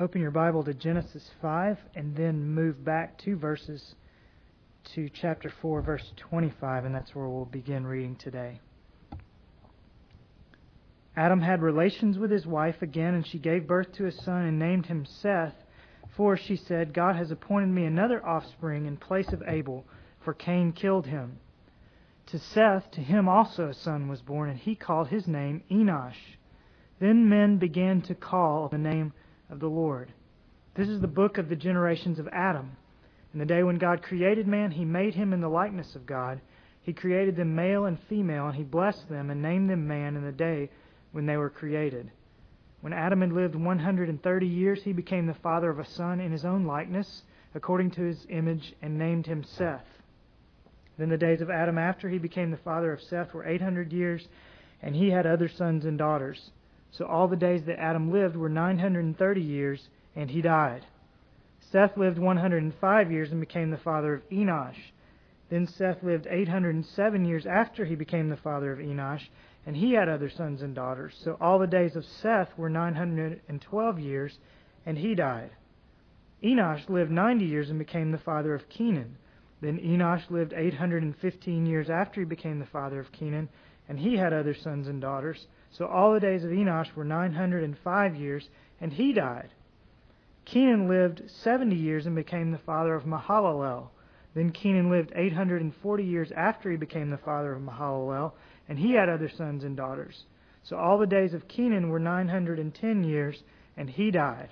Open your Bible to Genesis 5 and then move back two verses to chapter 4, verse 25, and that's where we'll begin reading today. Adam had relations with his wife again, and she gave birth to a son and named him Seth. For, she said, God has appointed me another offspring in place of Abel, for Cain killed him. To Seth, to him also a son was born, and he called his name Enosh. Then men began to call the name of the Lord. This is the book of the generations of Adam. In the day when God created man, he made him in the likeness of God. He created them male and female, and he blessed them and named them man in the day when they were created. When Adam had lived 130 years, he became the father of a son in his own likeness, according to his image, and named him Seth. Then the days of Adam after he became the father of Seth were 800 years, and he had other sons and daughters. So all the days that Adam lived were 930 years, and he died. Seth lived 105 years and became the father of Enosh. Then Seth lived 807 years after he became the father of Enosh, and he had other sons and daughters. So all the days of Seth were 912 years, and he died. Enosh lived 90 years and became the father of Kenan. Then Enosh lived 815 years after he became the father of Kenan, and he had other sons and daughters. So all the days of Enosh were 905 years, and he died. Kenan lived 70 years and became the father of Mahalalel. Then Kenan lived 840 years after he became the father of Mahalalel, and he had other sons and daughters. So all the days of Kenan were 910 years, and he died.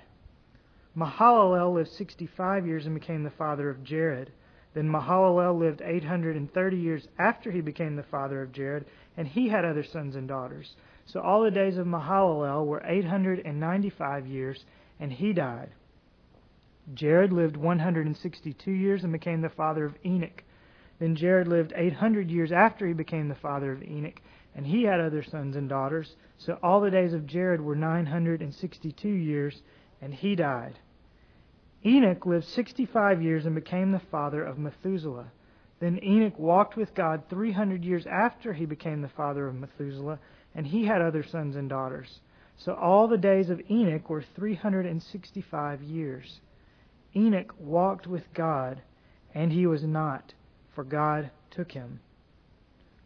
Mahalalel lived 65 years and became the father of Jared. Then Mahalalel lived 830 years after he became the father of Jared, and he had other sons and daughters. So all the days of Mahalalel were 895 years, and he died. Jared lived 162 years and became the father of Enoch. Then Jared lived 800 years after he became the father of Enoch, and he had other sons and daughters. So all the days of Jared were 962 years, and he died. Enoch lived 65 years and became the father of Methuselah. Then Enoch walked with God 300 years after he became the father of Methuselah, and he had other sons and daughters. So all the days of Enoch were 365 years. Enoch walked with God, and he was not, for God took him.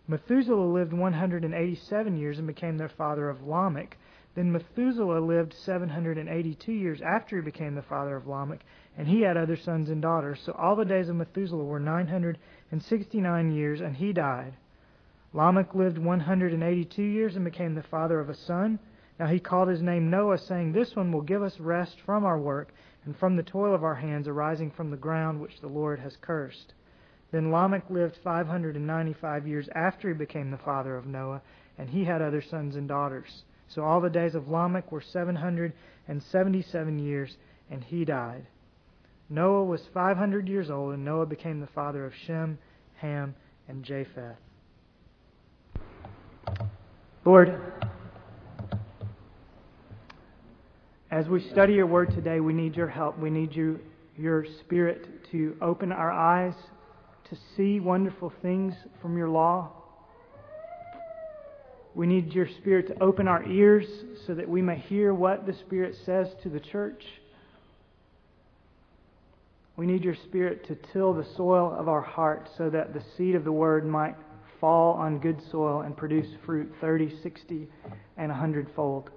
Methuselah lived 187 years and became the father of Lamech. Then Methuselah lived 782 years after he became the father of Lamech, and he had other sons and daughters. So all the days of Methuselah were 969 years, and he died. Lamech lived 182 years and became the father of a son. Now he called his name Noah, saying, This one will give us rest from our work and from the toil of our hands arising from the ground which the Lord has cursed. Then Lamech lived 595 years after he became the father of Noah, and he had other sons and daughters. So all the days of Lamech were 777 years, and he died. Noah was 500 years old, and Noah became the father of Shem, Ham, and Japheth. Lord, as we study your word today, we need your help. We need you, your spirit to open our eyes to see wonderful things from your law. We need your spirit to open our ears so that we may hear what the Spirit says to the church. We need your spirit to till the soil of our heart so that the seed of the word might fall on good soil and produce fruit 30, 60, and 100 fold.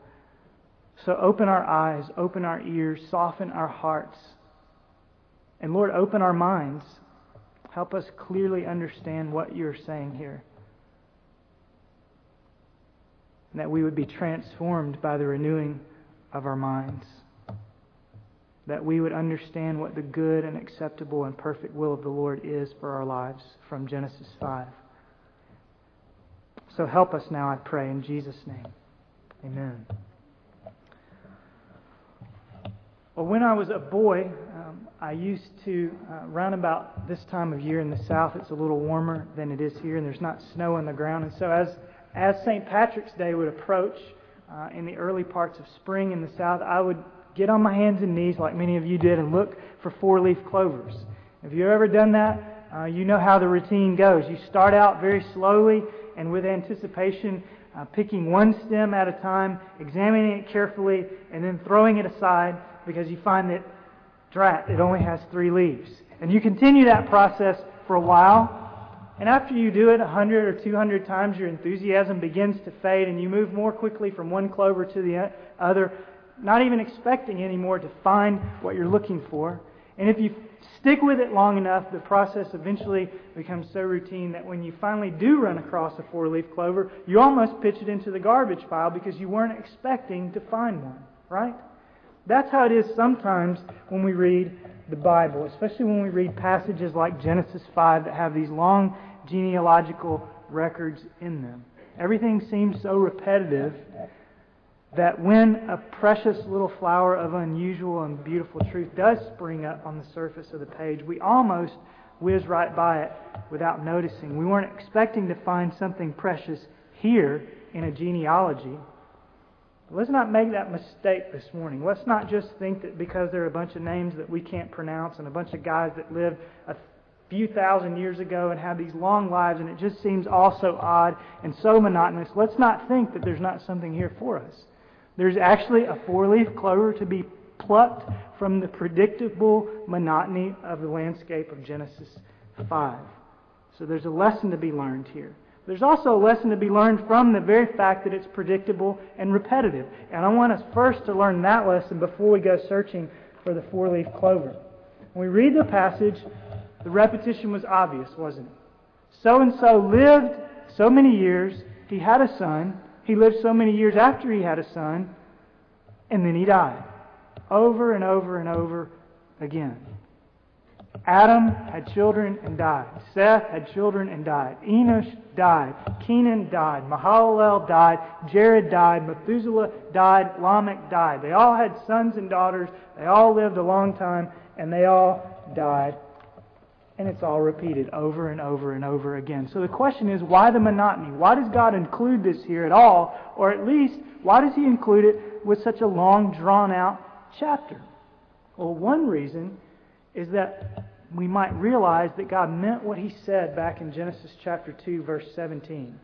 So open our eyes, open our ears, soften our hearts. And Lord, open our minds. Help us clearly understand what you're saying here. And that we would be transformed by the renewing of our minds. That we would understand what the good and acceptable and perfect will of the Lord is for our lives from Genesis 5. So help us now, I pray, in Jesus' name. Amen. Well, when I was a boy, um, I used to, uh, round about this time of year in the south, it's a little warmer than it is here, and there's not snow on the ground. And so, as, as St. Patrick's Day would approach uh, in the early parts of spring in the south, I would get on my hands and knees, like many of you did, and look for four leaf clovers. If you've ever done that, uh, you know how the routine goes. You start out very slowly and with anticipation, uh, picking one stem at a time, examining it carefully, and then throwing it aside because you find that, drat, it only has three leaves. And you continue that process for a while, and after you do it 100 or 200 times, your enthusiasm begins to fade, and you move more quickly from one clover to the other, not even expecting anymore to find what you're looking for. And if you stick with it long enough, the process eventually becomes so routine that when you finally do run across a four leaf clover, you almost pitch it into the garbage pile because you weren't expecting to find one, right? That's how it is sometimes when we read the Bible, especially when we read passages like Genesis 5 that have these long genealogical records in them. Everything seems so repetitive that when a precious little flower of unusual and beautiful truth does spring up on the surface of the page, we almost whiz right by it without noticing. We weren't expecting to find something precious here in a genealogy. Let's not make that mistake this morning. Let's not just think that because there are a bunch of names that we can't pronounce and a bunch of guys that lived a few thousand years ago and have these long lives and it just seems all so odd and so monotonous. Let's not think that there's not something here for us. There's actually a four leaf clover to be plucked from the predictable monotony of the landscape of Genesis 5. So there's a lesson to be learned here. There's also a lesson to be learned from the very fact that it's predictable and repetitive. And I want us first to learn that lesson before we go searching for the four leaf clover. When we read the passage, the repetition was obvious, wasn't it? So and so lived so many years, he had a son, he lived so many years after he had a son, and then he died. Over and over and over again. Adam had children and died. Seth had children and died. Enosh died. Kenan died. Mahalalel died. Jared died. Methuselah died. Lamech died. They all had sons and daughters. They all lived a long time, and they all died and it's all repeated over and over and over again. So the question is, why the monotony? Why does God include this here at all? Or at least, why does He include it with such a long, drawn out chapter? Well, one reason is that we might realize that God meant what He said back in Genesis chapter 2, verse 17.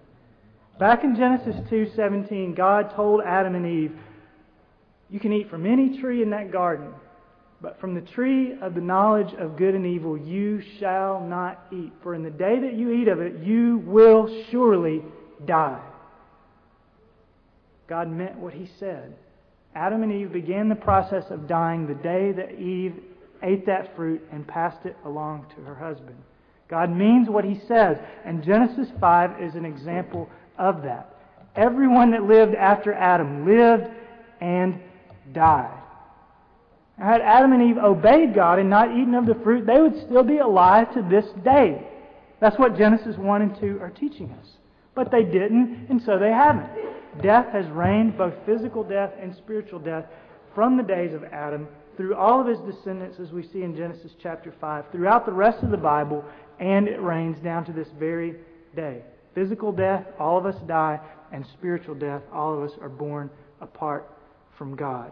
Back in Genesis 2:17, God told Adam and Eve, "You can eat from any tree in that garden, but from the tree of the knowledge of good and evil you shall not eat, for in the day that you eat of it, you will surely die. God meant what he said. Adam and Eve began the process of dying the day that Eve ate that fruit and passed it along to her husband. God means what he says, and Genesis 5 is an example of that. Everyone that lived after Adam lived and died. Had Adam and Eve obeyed God and not eaten of the fruit, they would still be alive to this day. That's what Genesis 1 and 2 are teaching us. But they didn't, and so they haven't. Death has reigned, both physical death and spiritual death, from the days of Adam through all of his descendants, as we see in Genesis chapter 5, throughout the rest of the Bible, and it reigns down to this very day. Physical death, all of us die, and spiritual death, all of us are born apart from God.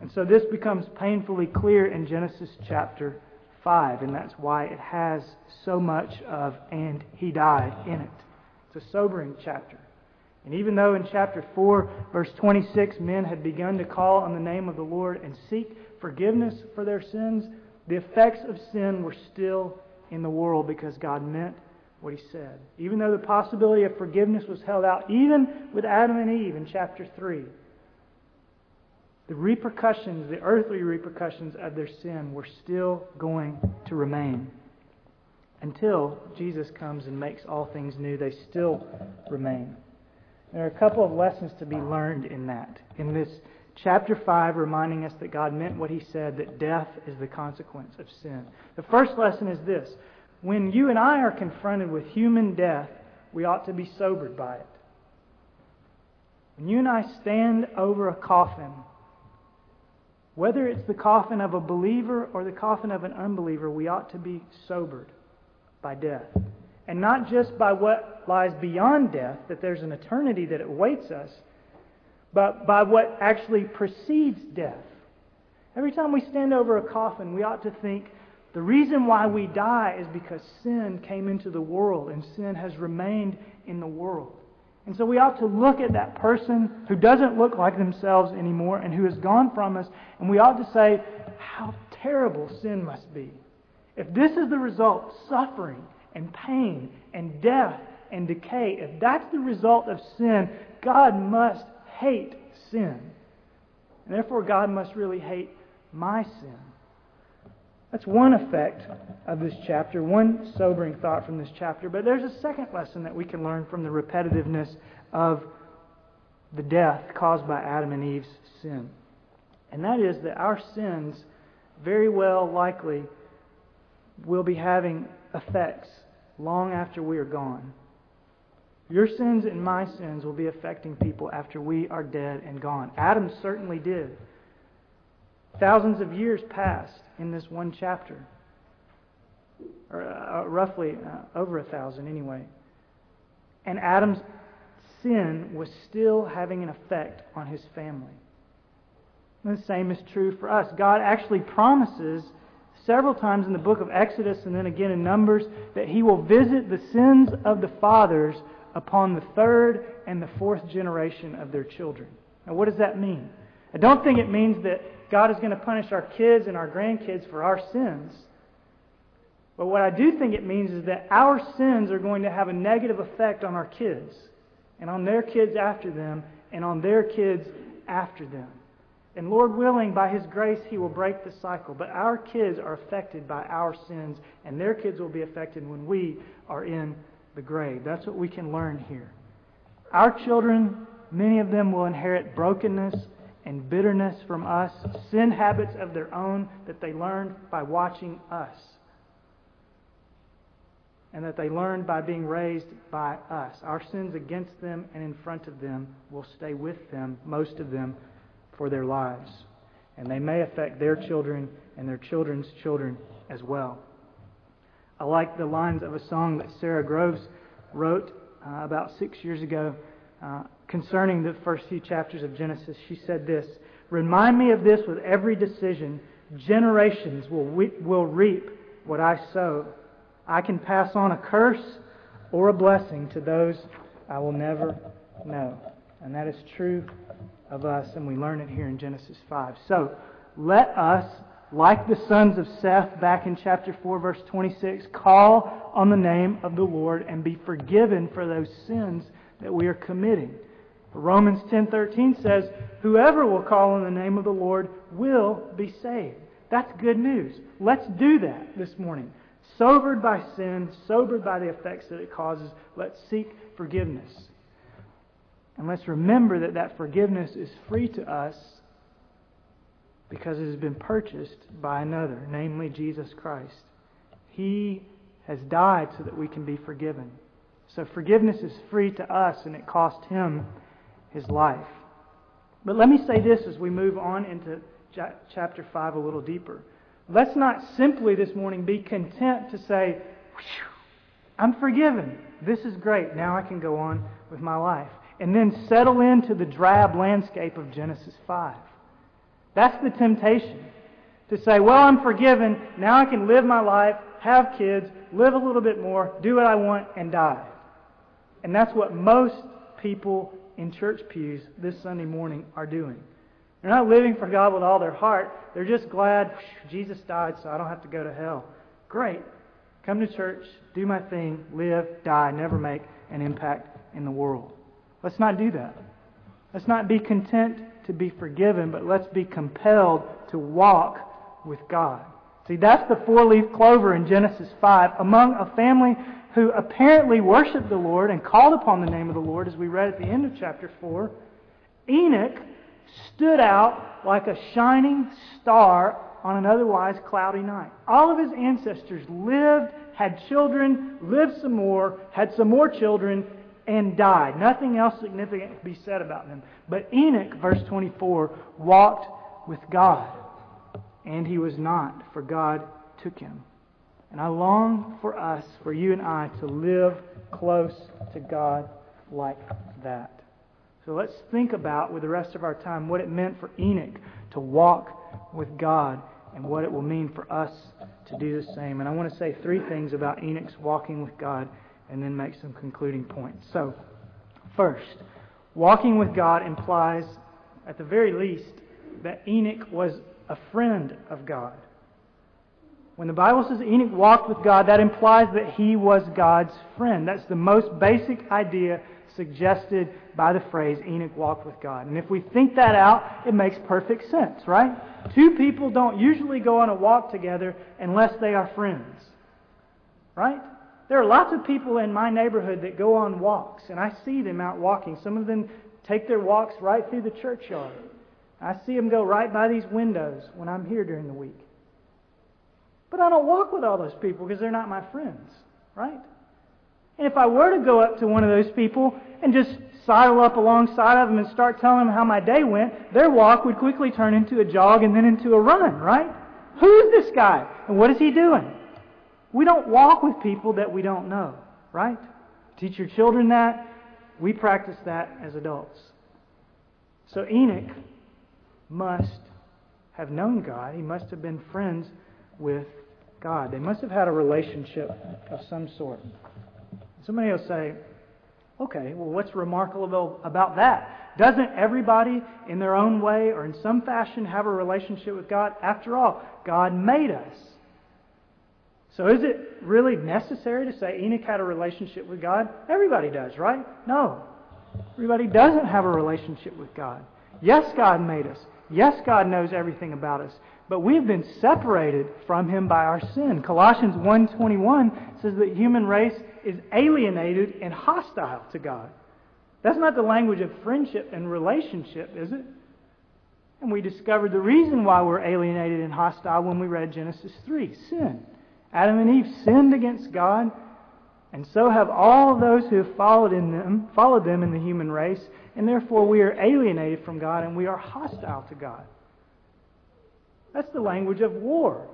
And so this becomes painfully clear in Genesis chapter 5, and that's why it has so much of, and he died in it. It's a sobering chapter. And even though in chapter 4, verse 26, men had begun to call on the name of the Lord and seek forgiveness for their sins, the effects of sin were still in the world because God meant what he said. Even though the possibility of forgiveness was held out, even with Adam and Eve in chapter 3, the repercussions, the earthly repercussions of their sin were still going to remain. Until Jesus comes and makes all things new, they still remain. There are a couple of lessons to be learned in that. In this chapter 5, reminding us that God meant what He said, that death is the consequence of sin. The first lesson is this when you and I are confronted with human death, we ought to be sobered by it. When you and I stand over a coffin whether it's the coffin of a believer or the coffin of an unbeliever, we ought to be sobered by death. And not just by what lies beyond death, that there's an eternity that awaits us, but by what actually precedes death. Every time we stand over a coffin, we ought to think the reason why we die is because sin came into the world and sin has remained in the world. And so we ought to look at that person who doesn't look like themselves anymore and who has gone from us, and we ought to say, how terrible sin must be. If this is the result, suffering and pain and death and decay, if that's the result of sin, God must hate sin. And therefore, God must really hate my sin. That's one effect of this chapter, one sobering thought from this chapter. But there's a second lesson that we can learn from the repetitiveness of the death caused by Adam and Eve's sin. And that is that our sins very well likely will be having effects long after we are gone. Your sins and my sins will be affecting people after we are dead and gone. Adam certainly did. Thousands of years passed in this one chapter, or uh, roughly uh, over a thousand anyway. And Adam's sin was still having an effect on his family. And the same is true for us. God actually promises several times in the book of Exodus and then again in Numbers that he will visit the sins of the fathers upon the third and the fourth generation of their children. Now, what does that mean? I don't think it means that God is going to punish our kids and our grandkids for our sins. But what I do think it means is that our sins are going to have a negative effect on our kids, and on their kids after them, and on their kids after them. And Lord willing, by His grace, He will break the cycle. But our kids are affected by our sins, and their kids will be affected when we are in the grave. That's what we can learn here. Our children, many of them will inherit brokenness and bitterness from us, sin habits of their own that they learned by watching us, and that they learned by being raised by us. Our sins against them and in front of them will stay with them, most of them, for their lives. And they may affect their children and their children's children as well. I like the lines of a song that Sara Groves wrote uh, about six years ago uh, concerning the first few chapters of Genesis. She said this Remind me of this with every decision. Generations will, will reap what I sow. I can pass on a curse or a blessing to those I will never know. And that is true of us, and we learn it here in Genesis 5. So, let us like the sons of Seth back in chapter 4, verse 26, call on the name of the Lord and be forgiven for those sins that we are committing. Romans 10:13 says, "Whoever will call on the name of the Lord will be saved." That's good news. Let's do that this morning. Sobered by sin, sobered by the effects that it causes, let's seek forgiveness. And let's remember that that forgiveness is free to us because it has been purchased by another, namely Jesus Christ. He has died so that we can be forgiven. So forgiveness is free to us, and it cost him his life. But let me say this as we move on into chapter 5 a little deeper. Let's not simply this morning be content to say, I'm forgiven. This is great. Now I can go on with my life. And then settle into the drab landscape of Genesis 5. That's the temptation. To say, well, I'm forgiven. Now I can live my life, have kids, live a little bit more, do what I want, and die. And that's what most people in church pews this Sunday morning are doing. They're not living for God with all their heart. They're just glad Jesus died so I don't have to go to hell. Great. Come to church, do my thing, live, die, never make an impact in the world. Let's not do that. Let's not be content to be forgiven, but let's be compelled to walk with God. See, that's the four leaf clover in Genesis 5. Among a family who apparently worshiped the Lord and called upon the name of the Lord, as we read at the end of chapter 4, Enoch stood out like a shining star on an otherwise cloudy night. All of his ancestors lived, had children, lived some more, had some more children, and died. Nothing else significant could be said about them. But Enoch, verse 24, walked with God, and he was not, for God took him. And I long for us, for you and I, to live close to God like that. So let's think about, with the rest of our time, what it meant for Enoch to walk with God and what it will mean for us to do the same. And I want to say three things about Enoch's walking with God and then make some concluding points. So, First, walking with God implies, at the very least, that Enoch was a friend of God. When the Bible says Enoch walked with God, that implies that he was God's friend. That's the most basic idea suggested by the phrase Enoch walked with God. And if we think that out, it makes perfect sense, right? Two people don't usually go on a walk together unless they are friends, right? There are lots of people in my neighborhood that go on walks, and I see them out walking. Some of them take their walks right through the churchyard. I see them go right by these windows when I'm here during the week. I don't walk with all those people because they're not my friends, right? And if I were to go up to one of those people and just sidle up alongside of them and start telling them how my day went, their walk would quickly turn into a jog and then into a run, right? Who is this guy? And what is he doing? We don't walk with people that we don't know, right? Teach your children that. We practice that as adults. So Enoch must have known God. He must have been friends with God. They must have had a relationship of some sort. Somebody will say, okay, well, what's remarkable about that? Doesn't everybody in their own way or in some fashion have a relationship with God? After all, God made us. So is it really necessary to say Enoch had a relationship with God? Everybody does, right? No. Everybody doesn't have a relationship with God. Yes, God made us. Yes, God knows everything about us, but we've been separated from him by our sin. Colossians 1:21 says that human race is alienated and hostile to God. That's not the language of friendship and relationship, is it? And we discovered the reason why we're alienated and hostile when we read Genesis 3, sin. Adam and Eve sinned against God, and so have all those who have followed in them, followed them in the human race, and therefore we are alienated from God and we are hostile to God. That's the language of war.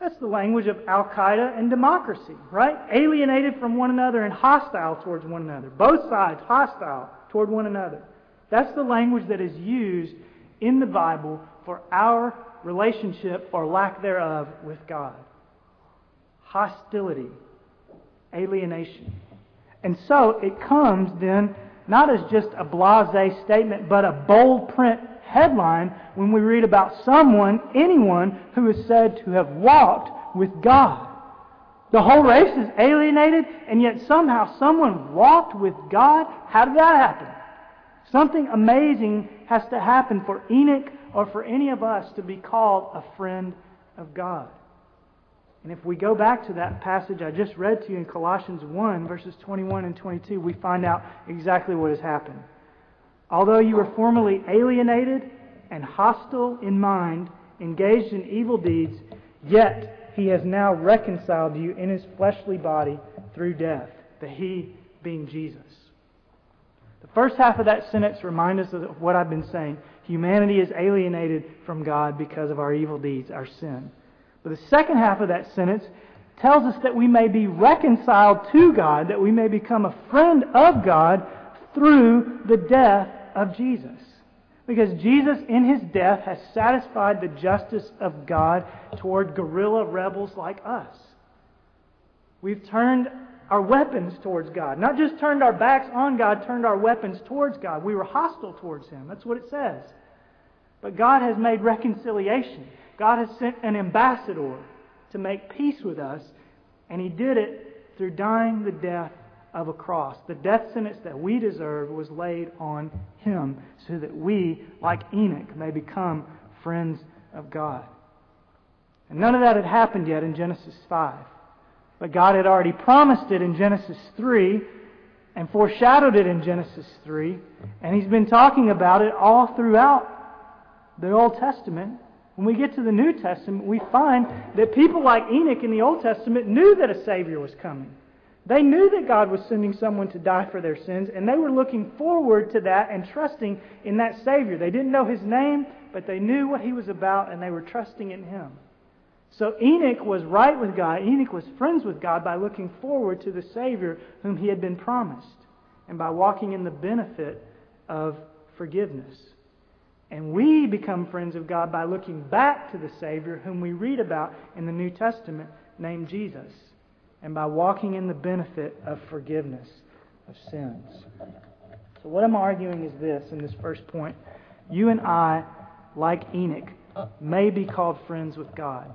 That's the language of Al Qaeda and democracy, right? Alienated from one another and hostile towards one another. Both sides hostile toward one another. That's the language that is used in the Bible for our relationship or lack thereof with God. Hostility, alienation. And so it comes then not as just a blase statement, but a bold print headline when we read about someone, anyone, who is said to have walked with God. The whole race is alienated, and yet somehow someone walked with God. How did that happen? Something amazing has to happen for Enoch or for any of us to be called a friend of God. And if we go back to that passage I just read to you in Colossians 1, verses 21 and 22, we find out exactly what has happened. Although you were formerly alienated and hostile in mind, engaged in evil deeds, yet he has now reconciled you in his fleshly body through death, the he being Jesus. The first half of that sentence reminds us of what I've been saying. Humanity is alienated from God because of our evil deeds, our sin. But the second half of that sentence tells us that we may be reconciled to God, that we may become a friend of God through the death of Jesus. Because Jesus, in his death, has satisfied the justice of God toward guerrilla rebels like us. We've turned our weapons towards God. Not just turned our backs on God, turned our weapons towards God. We were hostile towards him. That's what it says. But God has made reconciliation. God has sent an ambassador to make peace with us, and he did it through dying the death of a cross. The death sentence that we deserve was laid on him so that we, like Enoch, may become friends of God. And none of that had happened yet in Genesis 5. But God had already promised it in Genesis 3 and foreshadowed it in Genesis 3. And He's been talking about it all throughout the Old Testament. When we get to the New Testament, we find that people like Enoch in the Old Testament knew that a Savior was coming. They knew that God was sending someone to die for their sins, and they were looking forward to that and trusting in that Savior. They didn't know his name, but they knew what he was about, and they were trusting in him. So Enoch was right with God. Enoch was friends with God by looking forward to the Savior whom he had been promised, and by walking in the benefit of forgiveness. And we become friends of God by looking back to the Savior whom we read about in the New Testament, named Jesus and by walking in the benefit of forgiveness of sins. So, what I'm arguing is this in this first point. You and I, like Enoch, may be called friends with God,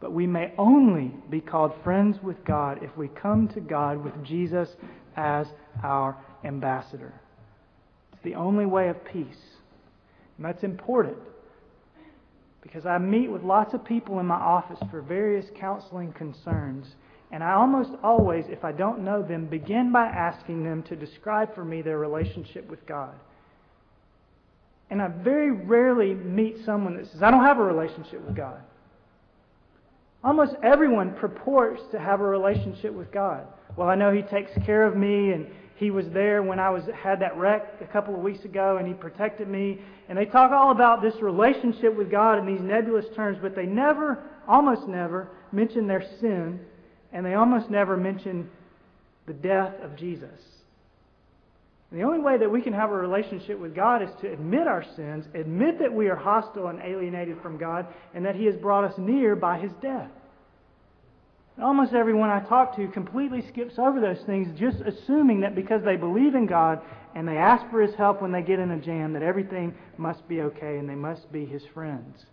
but we may only be called friends with God if we come to God with Jesus as our ambassador. It's the only way of peace. And that's important because I meet with lots of people in my office for various counseling concerns. And I almost always, if I don't know them, begin by asking them to describe for me their relationship with God. And I very rarely meet someone that says, I don't have a relationship with God. Almost everyone purports to have a relationship with God. Well, I know He takes care of me and he was there when I was had that wreck a couple of weeks ago, and he protected me. And they talk all about this relationship with God in these nebulous terms, but they never, almost never, mention their sin, and they almost never mention the death of Jesus. And the only way that we can have a relationship with God is to admit our sins, admit that we are hostile and alienated from God, and that He has brought us near by His death. Almost everyone I talk to completely skips over those things, just assuming that because they believe in God and they ask for His help when they get in a jam, that everything must be okay and they must be His friends.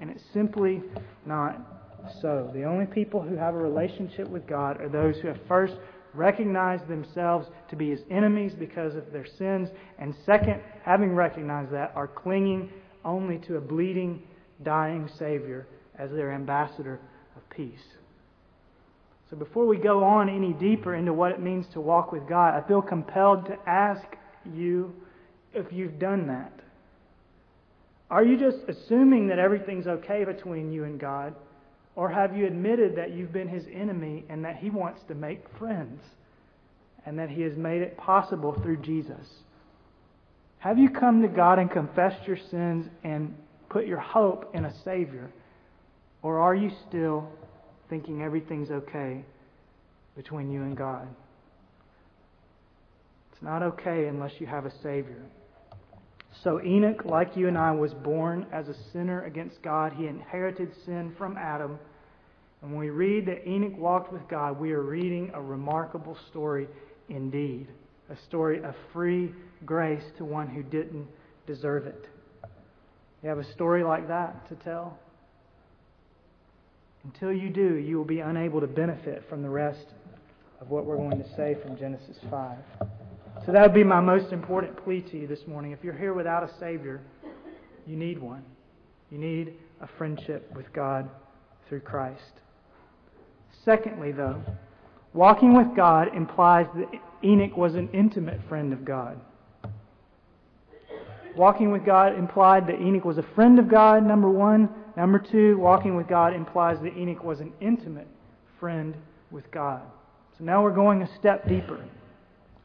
And it's simply not so. The only people who have a relationship with God are those who have first recognized themselves to be His enemies because of their sins, and second, having recognized that, are clinging only to a bleeding, dying Savior as their ambassador of peace. So before we go on any deeper into what it means to walk with God, I feel compelled to ask you if you've done that. Are you just assuming that everything's okay between you and God? Or have you admitted that you've been his enemy and that he wants to make friends? And that he has made it possible through Jesus? Have you come to God and confessed your sins and put your hope in a Savior? Or are you still thinking everything's okay between you and God. It's not okay unless you have a Savior. So Enoch, like you and I, was born as a sinner against God. He inherited sin from Adam. And when we read that Enoch walked with God, we are reading a remarkable story indeed. A story of free grace to one who didn't deserve it. You have a story like that to tell? Until you do, you will be unable to benefit from the rest of what we're going to say from Genesis 5. So that would be my most important plea to you this morning. If you're here without a Savior, you need one. You need a friendship with God through Christ. Secondly, though, walking with God implies that Enoch was an intimate friend of God. Walking with God implied that Enoch was a friend of God, number one. Number two, walking with God implies that Enoch was an intimate friend with God. So now we're going a step deeper.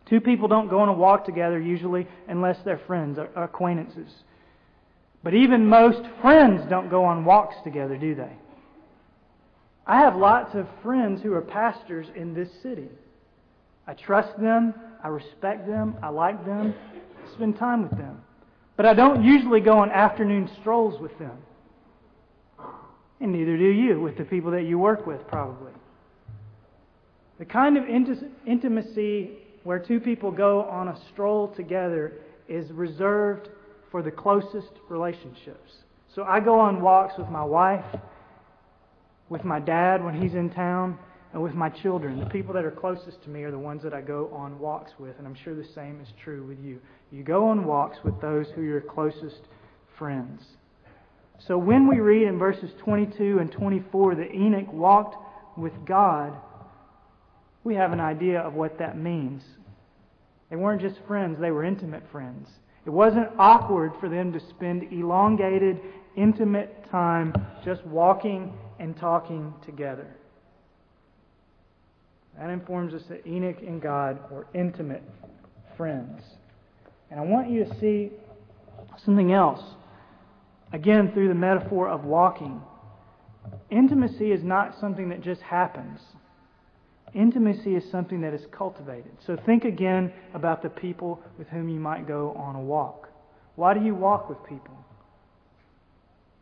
Two people don't go on a walk together usually unless they're friends or acquaintances. But even most friends don't go on walks together, do they? I have lots of friends who are pastors in this city. I trust them, I respect them, I like them, I spend time with them. But I don't usually go on afternoon strolls with them. And neither do you with the people that you work with, probably. The kind of intimacy where two people go on a stroll together is reserved for the closest relationships. So I go on walks with my wife, with my dad when he's in town, and with my children. The people that are closest to me are the ones that I go on walks with, and I'm sure the same is true with you. You go on walks with those who are your closest friends. So when we read in verses 22 and 24 that Enoch walked with God, we have an idea of what that means. They weren't just friends, they were intimate friends. It wasn't awkward for them to spend elongated, intimate time just walking and talking together. That informs us that Enoch and God were intimate friends. And I want you to see something else Again, through the metaphor of walking. Intimacy is not something that just happens. Intimacy is something that is cultivated. So think again about the people with whom you might go on a walk. Why do you walk with people?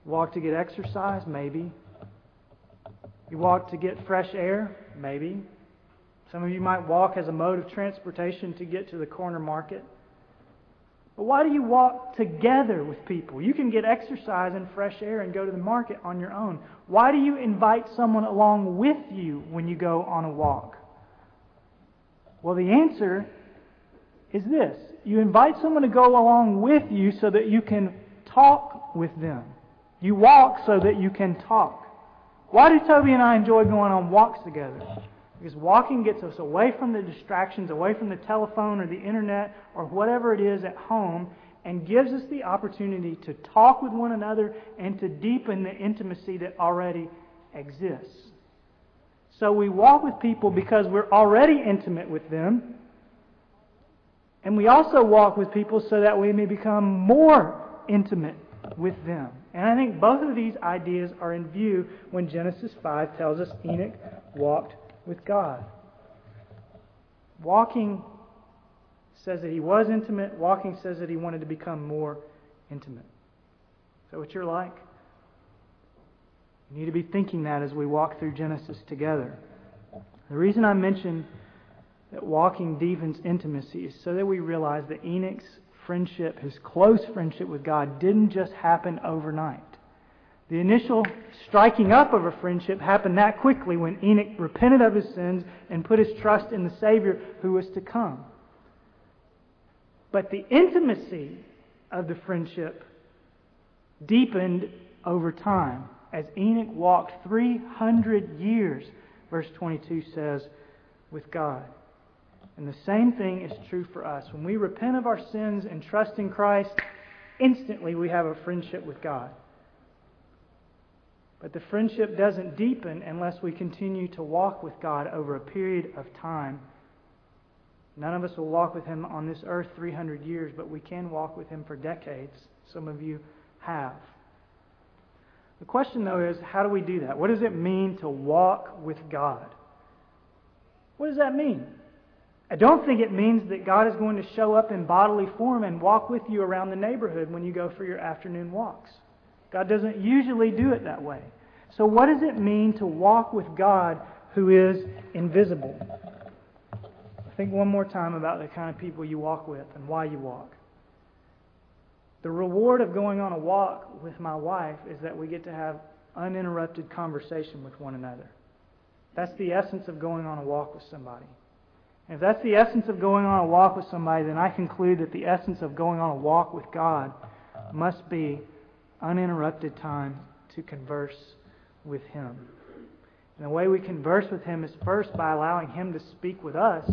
Walk to get exercise? Maybe. You walk to get fresh air? Maybe. Some of you might walk as a mode of transportation to get to the corner market. But why do you walk together with people? You can get exercise and fresh air and go to the market on your own. Why do you invite someone along with you when you go on a walk? Well, the answer is this you invite someone to go along with you so that you can talk with them. You walk so that you can talk. Why do Toby and I enjoy going on walks together? Because walking gets us away from the distractions, away from the telephone or the internet or whatever it is at home, and gives us the opportunity to talk with one another and to deepen the intimacy that already exists. So we walk with people because we're already intimate with them. And we also walk with people so that we may become more intimate with them. And I think both of these ideas are in view when Genesis 5 tells us Enoch walked with God. Walking says that he was intimate, walking says that he wanted to become more intimate. Is that what you're like? You need to be thinking that as we walk through Genesis together. The reason I mention that walking deepens intimacy is so that we realize that Enoch's friendship, his close friendship with God, didn't just happen overnight. The initial striking up of a friendship happened that quickly when Enoch repented of his sins and put his trust in the Savior who was to come. But the intimacy of the friendship deepened over time as Enoch walked 300 years, verse 22 says, with God. And the same thing is true for us. When we repent of our sins and trust in Christ, instantly we have a friendship with God. But the friendship doesn't deepen unless we continue to walk with God over a period of time. None of us will walk with Him on this earth 300 years, but we can walk with Him for decades. Some of you have. The question, though, is how do we do that? What does it mean to walk with God? What does that mean? I don't think it means that God is going to show up in bodily form and walk with you around the neighborhood when you go for your afternoon walks. God doesn't usually do it that way. So, what does it mean to walk with God who is invisible? Think one more time about the kind of people you walk with and why you walk. The reward of going on a walk with my wife is that we get to have uninterrupted conversation with one another. That's the essence of going on a walk with somebody. And if that's the essence of going on a walk with somebody, then I conclude that the essence of going on a walk with God must be uninterrupted time to converse with Him. And the way we converse with Him is first by allowing Him to speak with us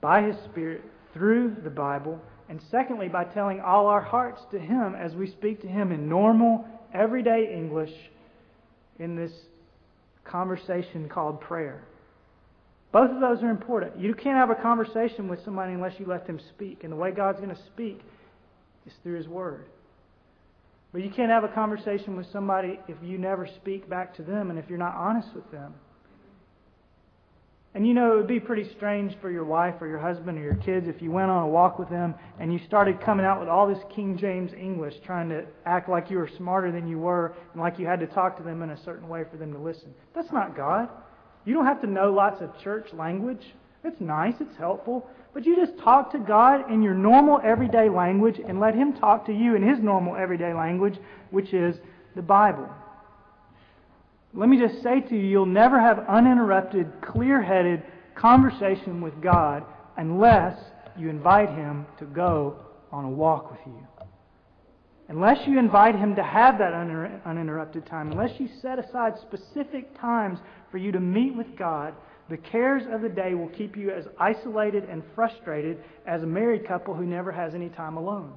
by His Spirit through the Bible, and secondly by telling all our hearts to Him as we speak to Him in normal, everyday English in this conversation called prayer. Both of those are important. You can't have a conversation with somebody unless you let them speak. And the way God's going to speak is through His Word. But you can't have a conversation with somebody if you never speak back to them and if you're not honest with them. And you know, it would be pretty strange for your wife or your husband or your kids if you went on a walk with them and you started coming out with all this King James English, trying to act like you were smarter than you were and like you had to talk to them in a certain way for them to listen. That's not God. You don't have to know lots of church language. It's nice, it's helpful. But you just talk to God in your normal everyday language and let Him talk to you in His normal everyday language, which is the Bible. Let me just say to you, you'll never have uninterrupted, clear headed conversation with God unless you invite Him to go on a walk with you. Unless you invite Him to have that uninterrupted time, unless you set aside specific times for you to meet with God the cares of the day will keep you as isolated and frustrated as a married couple who never has any time alone.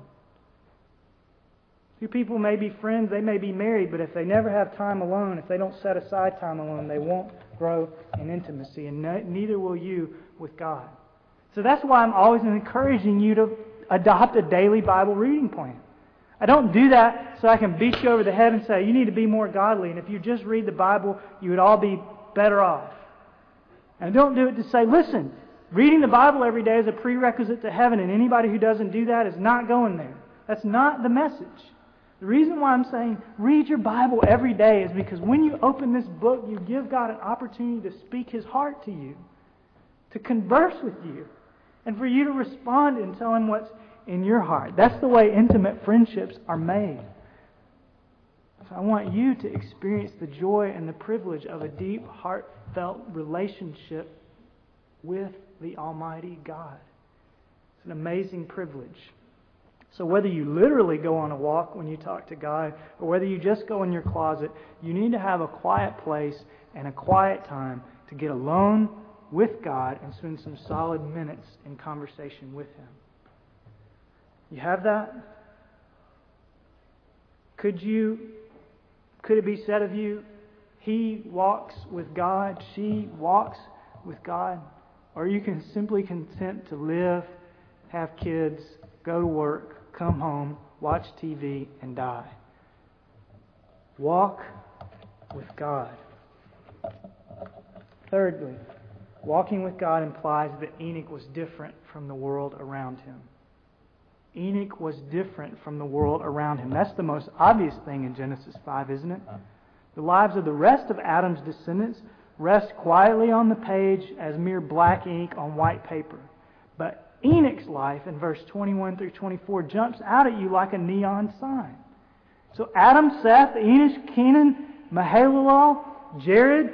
Two people may be friends, they may be married, but if they never have time alone, if they don't set aside time alone, they won't grow in intimacy, and neither will you with God. So that's why I'm always encouraging you to adopt a daily Bible reading plan. I don't do that so I can beat you over the head and say, you need to be more godly, and if you just read the Bible, you would all be better off. And don't do it to say, listen, reading the Bible every day is a prerequisite to heaven, and anybody who doesn't do that is not going there. That's not the message. The reason why I'm saying read your Bible every day is because when you open this book, you give God an opportunity to speak His heart to you, to converse with you, and for you to respond and tell Him what's in your heart. That's the way intimate friendships are made. So I want you to experience the joy and the privilege of a deep, heartfelt relationship with the Almighty God. It's an amazing privilege. So, whether you literally go on a walk when you talk to God, or whether you just go in your closet, you need to have a quiet place and a quiet time to get alone with God and spend some solid minutes in conversation with Him. You have that? Could you could it be said of you, he walks with God, she walks with God? Or you can simply content to live, have kids, go to work, come home, watch TV, and die. Walk with God. Thirdly, walking with God implies that Enoch was different from the world around him. Enoch was different from the world around him. That's the most obvious thing in Genesis 5, isn't it? The lives of the rest of Adam's descendants rest quietly on the page as mere black ink on white paper. But Enoch's life in verse 21 through 24 jumps out at you like a neon sign. So Adam, Seth, Enosh, Kenan, Mahalalel, Jared,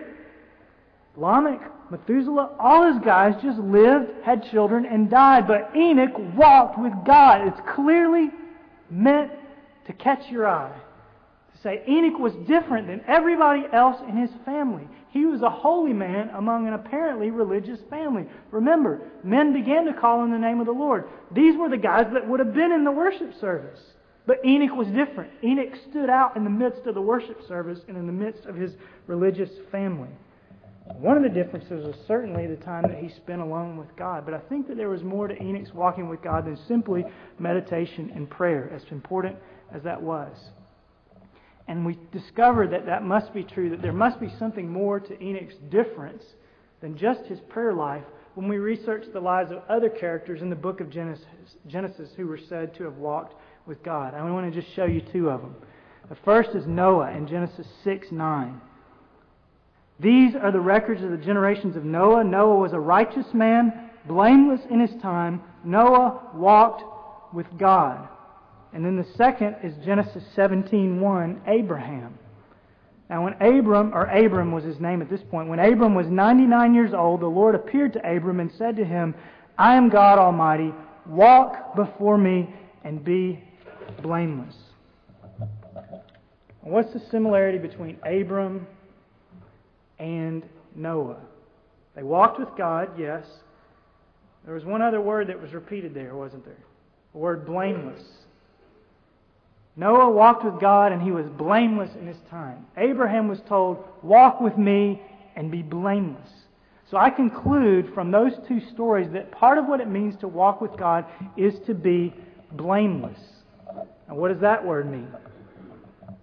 Lamech, Methuselah, all his guys just lived, had children, and died. But Enoch walked with God. It's clearly meant to catch your eye. To say Enoch was different than everybody else in his family. He was a holy man among an apparently religious family. Remember, men began to call on the name of the Lord. These were the guys that would have been in the worship service. But Enoch was different. Enoch stood out in the midst of the worship service and in the midst of his religious family. One of the differences was certainly the time that he spent alone with God. But I think that there was more to Enoch's walking with God than simply meditation and prayer, as important as that was. And we discovered that that must be true, that there must be something more to Enoch's difference than just his prayer life when we researched the lives of other characters in the book of Genesis, Genesis who were said to have walked with God. I want to just show you two of them. The first is Noah in Genesis 6 9. These are the records of the generations of Noah. Noah was a righteous man, blameless in his time. Noah walked with God. And then the second is Genesis 17:1, Abraham. Now when Abram, or Abram was his name at this point, when Abram was 99 years old, the Lord appeared to Abram and said to him, I am God Almighty. Walk before me and be blameless. What's the similarity between Abram and Noah. They walked with God, yes. There was one other word that was repeated there, wasn't there? The word blameless. Noah walked with God and he was blameless in his time. Abraham was told, Walk with me and be blameless. So I conclude from those two stories that part of what it means to walk with God is to be blameless. And what does that word mean?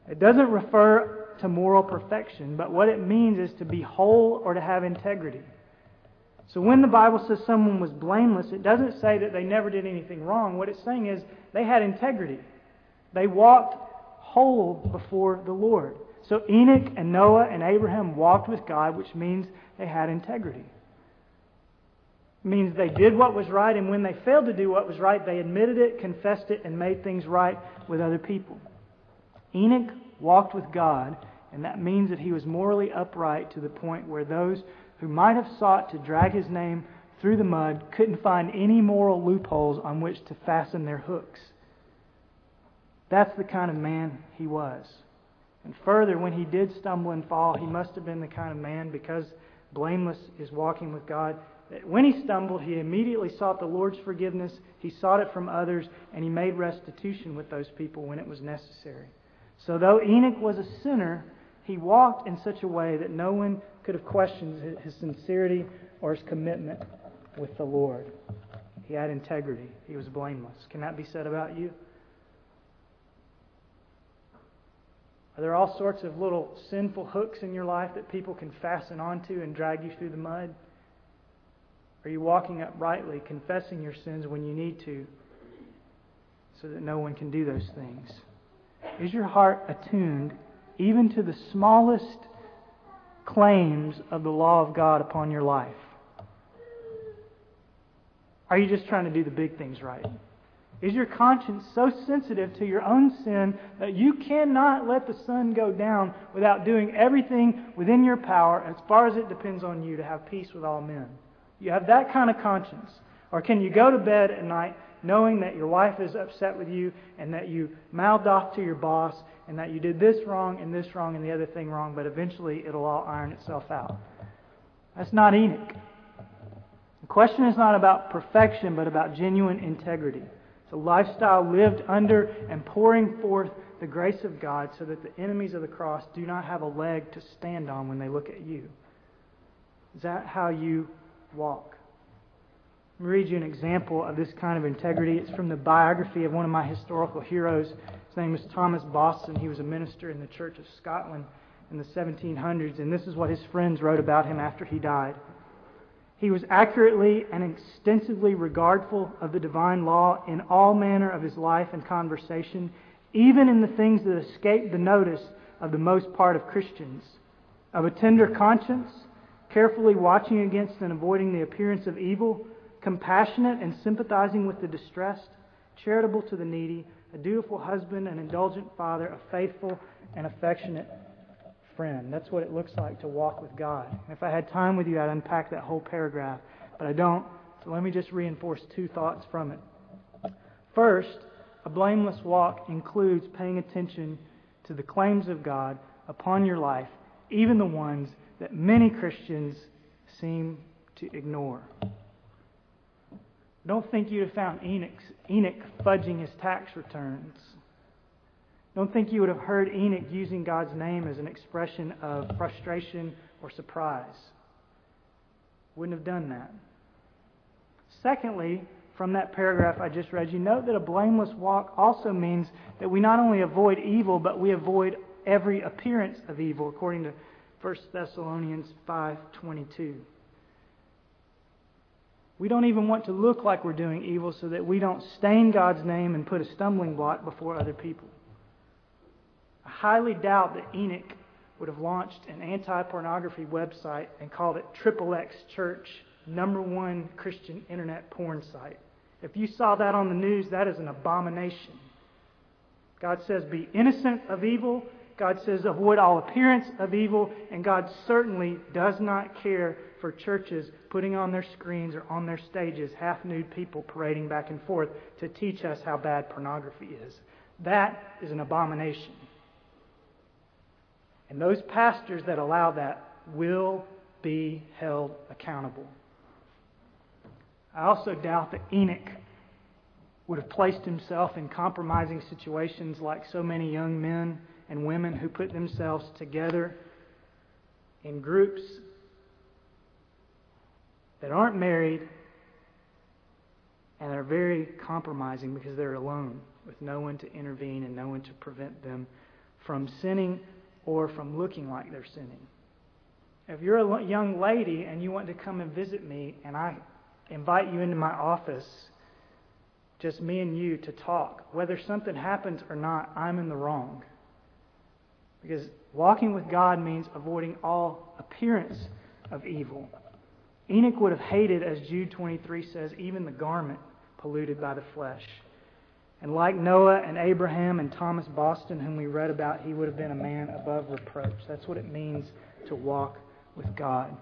It doesn't refer to moral perfection, but what it means is to be whole or to have integrity. So when the Bible says someone was blameless, it doesn't say that they never did anything wrong. What it's saying is they had integrity. They walked whole before the Lord. So Enoch and Noah and Abraham walked with God, which means they had integrity. It means they did what was right, and when they failed to do what was right, they admitted it, confessed it, and made things right with other people. Enoch walked with God and that means that he was morally upright to the point where those who might have sought to drag his name through the mud couldn't find any moral loopholes on which to fasten their hooks. That's the kind of man he was. And further, when he did stumble and fall, he must have been the kind of man, because blameless is walking with God, that when he stumbled, he immediately sought the Lord's forgiveness, he sought it from others, and he made restitution with those people when it was necessary. So, though Enoch was a sinner, he walked in such a way that no one could have questioned his sincerity or his commitment with the Lord. He had integrity. He was blameless. Can that be said about you? Are there all sorts of little sinful hooks in your life that people can fasten onto and drag you through the mud? Are you walking uprightly, confessing your sins when you need to, so that no one can do those things? Is your heart attuned even to the smallest claims of the law of God upon your life? Are you just trying to do the big things right? Is your conscience so sensitive to your own sin that you cannot let the sun go down without doing everything within your power, as far as it depends on you, to have peace with all men? You have that kind of conscience. Or can you go to bed at night knowing that your wife is upset with you and that you mouthed off to your boss and that you did this wrong and this wrong and the other thing wrong, but eventually it'll all iron itself out? That's not Enoch. The question is not about perfection, but about genuine integrity. It's a lifestyle lived under and pouring forth the grace of God so that the enemies of the cross do not have a leg to stand on when they look at you. Is that how you walk? Read you an example of this kind of integrity. It's from the biography of one of my historical heroes. His name is Thomas Boston. He was a minister in the Church of Scotland in the 1700s, and this is what his friends wrote about him after he died. He was accurately and extensively regardful of the divine law in all manner of his life and conversation, even in the things that escaped the notice of the most part of Christians. Of a tender conscience, carefully watching against and avoiding the appearance of evil, compassionate and sympathizing with the distressed, charitable to the needy, a dutiful husband, an indulgent father, a faithful and affectionate friend. That's what it looks like to walk with God. If I had time with you, I'd unpack that whole paragraph, but I don't. So let me just reinforce two thoughts from it. First, a blameless walk includes paying attention to the claims of God upon your life, even the ones that many Christians seem to ignore. Don't think you'd have found Enoch, Enoch fudging his tax returns. Don't think you would have heard Enoch using God's name as an expression of frustration or surprise. Wouldn't have done that. Secondly, from that paragraph I just read, you note that a blameless walk also means that we not only avoid evil, but we avoid every appearance of evil, according to 1 Thessalonians 5:22. We don't even want to look like we're doing evil so that we don't stain God's name and put a stumbling block before other people. I highly doubt that Enoch would have launched an anti pornography website and called it Triple X Church, number one Christian internet porn site. If you saw that on the news, that is an abomination. God says, be innocent of evil. God says, avoid all appearance of evil. And God certainly does not care for churches putting on their screens or on their stages half nude people parading back and forth to teach us how bad pornography is. That is an abomination. And those pastors that allow that will be held accountable. I also doubt that Enoch would have placed himself in compromising situations like so many young men and women who put themselves together in groups that aren't married and are very compromising because they're alone with no one to intervene and no one to prevent them from sinning or from looking like they're sinning. If you're a young lady and you want to come and visit me and I invite you into my office, just me and you to talk, whether something happens or not, I'm in the wrong. Because walking with God means avoiding all appearance of evil. Enoch would have hated, as Jude 23 says, even the garment polluted by the flesh. And like Noah and Abraham and Thomas Boston, whom we read about, he would have been a man above reproach. That's what it means to walk with God.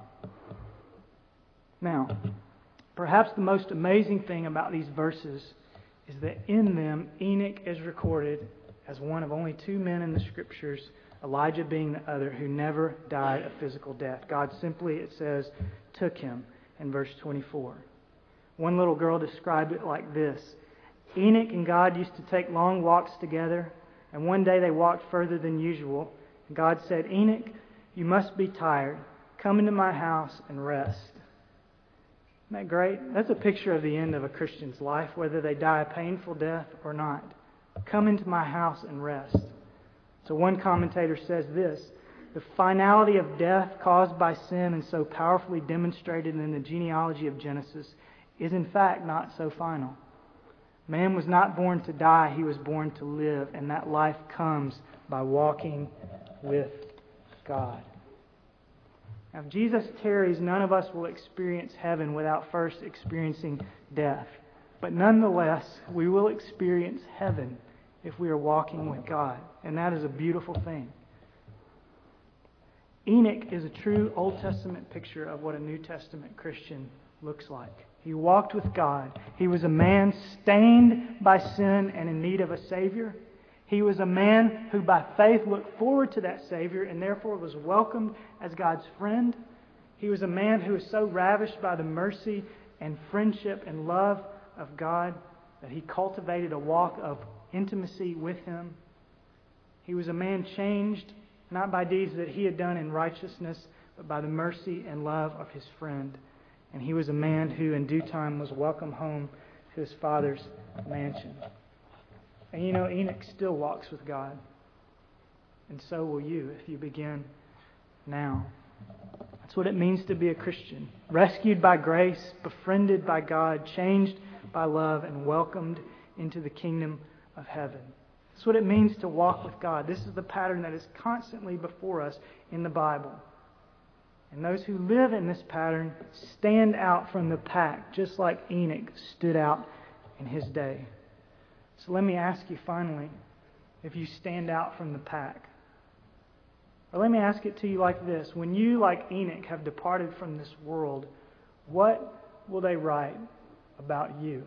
Now, perhaps the most amazing thing about these verses is that in them, Enoch is recorded as one of only two men in the Scriptures, Elijah being the other, who never died a physical death. God simply, it says, took him in verse 24. One little girl described it like this Enoch and God used to take long walks together, and one day they walked further than usual. God said, Enoch, you must be tired. Come into my house and rest. Isn't that great? That's a picture of the end of a Christian's life, whether they die a painful death or not. Come into my house and rest. So one commentator says this the finality of death caused by sin and so powerfully demonstrated in the genealogy of Genesis is in fact not so final. Man was not born to die, he was born to live, and that life comes by walking with God. Now, if Jesus tarries, none of us will experience heaven without first experiencing death. But nonetheless, we will experience heaven if we are walking with God. And that is a beautiful thing. Enoch is a true Old Testament picture of what a New Testament Christian looks like. He walked with God. He was a man stained by sin and in need of a Savior. He was a man who, by faith, looked forward to that Savior and therefore was welcomed as God's friend. He was a man who was so ravished by the mercy and friendship and love of God that he cultivated a walk of intimacy with Him. He was a man changed not by deeds that he had done in righteousness, but by the mercy and love of his friend. And he was a man who, in due time, was welcomed home to his father's mansion. And you know, Enoch still walks with God. And so will you if you begin now. That's what it means to be a Christian. Rescued by grace, befriended by God, changed by love, and welcomed into the kingdom of heaven. That's what it means to walk with God. This is the pattern that is constantly before us in the Bible. And those who live in this pattern stand out from the pack, just like Enoch stood out in his day. So let me ask you finally if you stand out from the pack. Or let me ask it to you like this When you, like Enoch, have departed from this world, what will they write about you?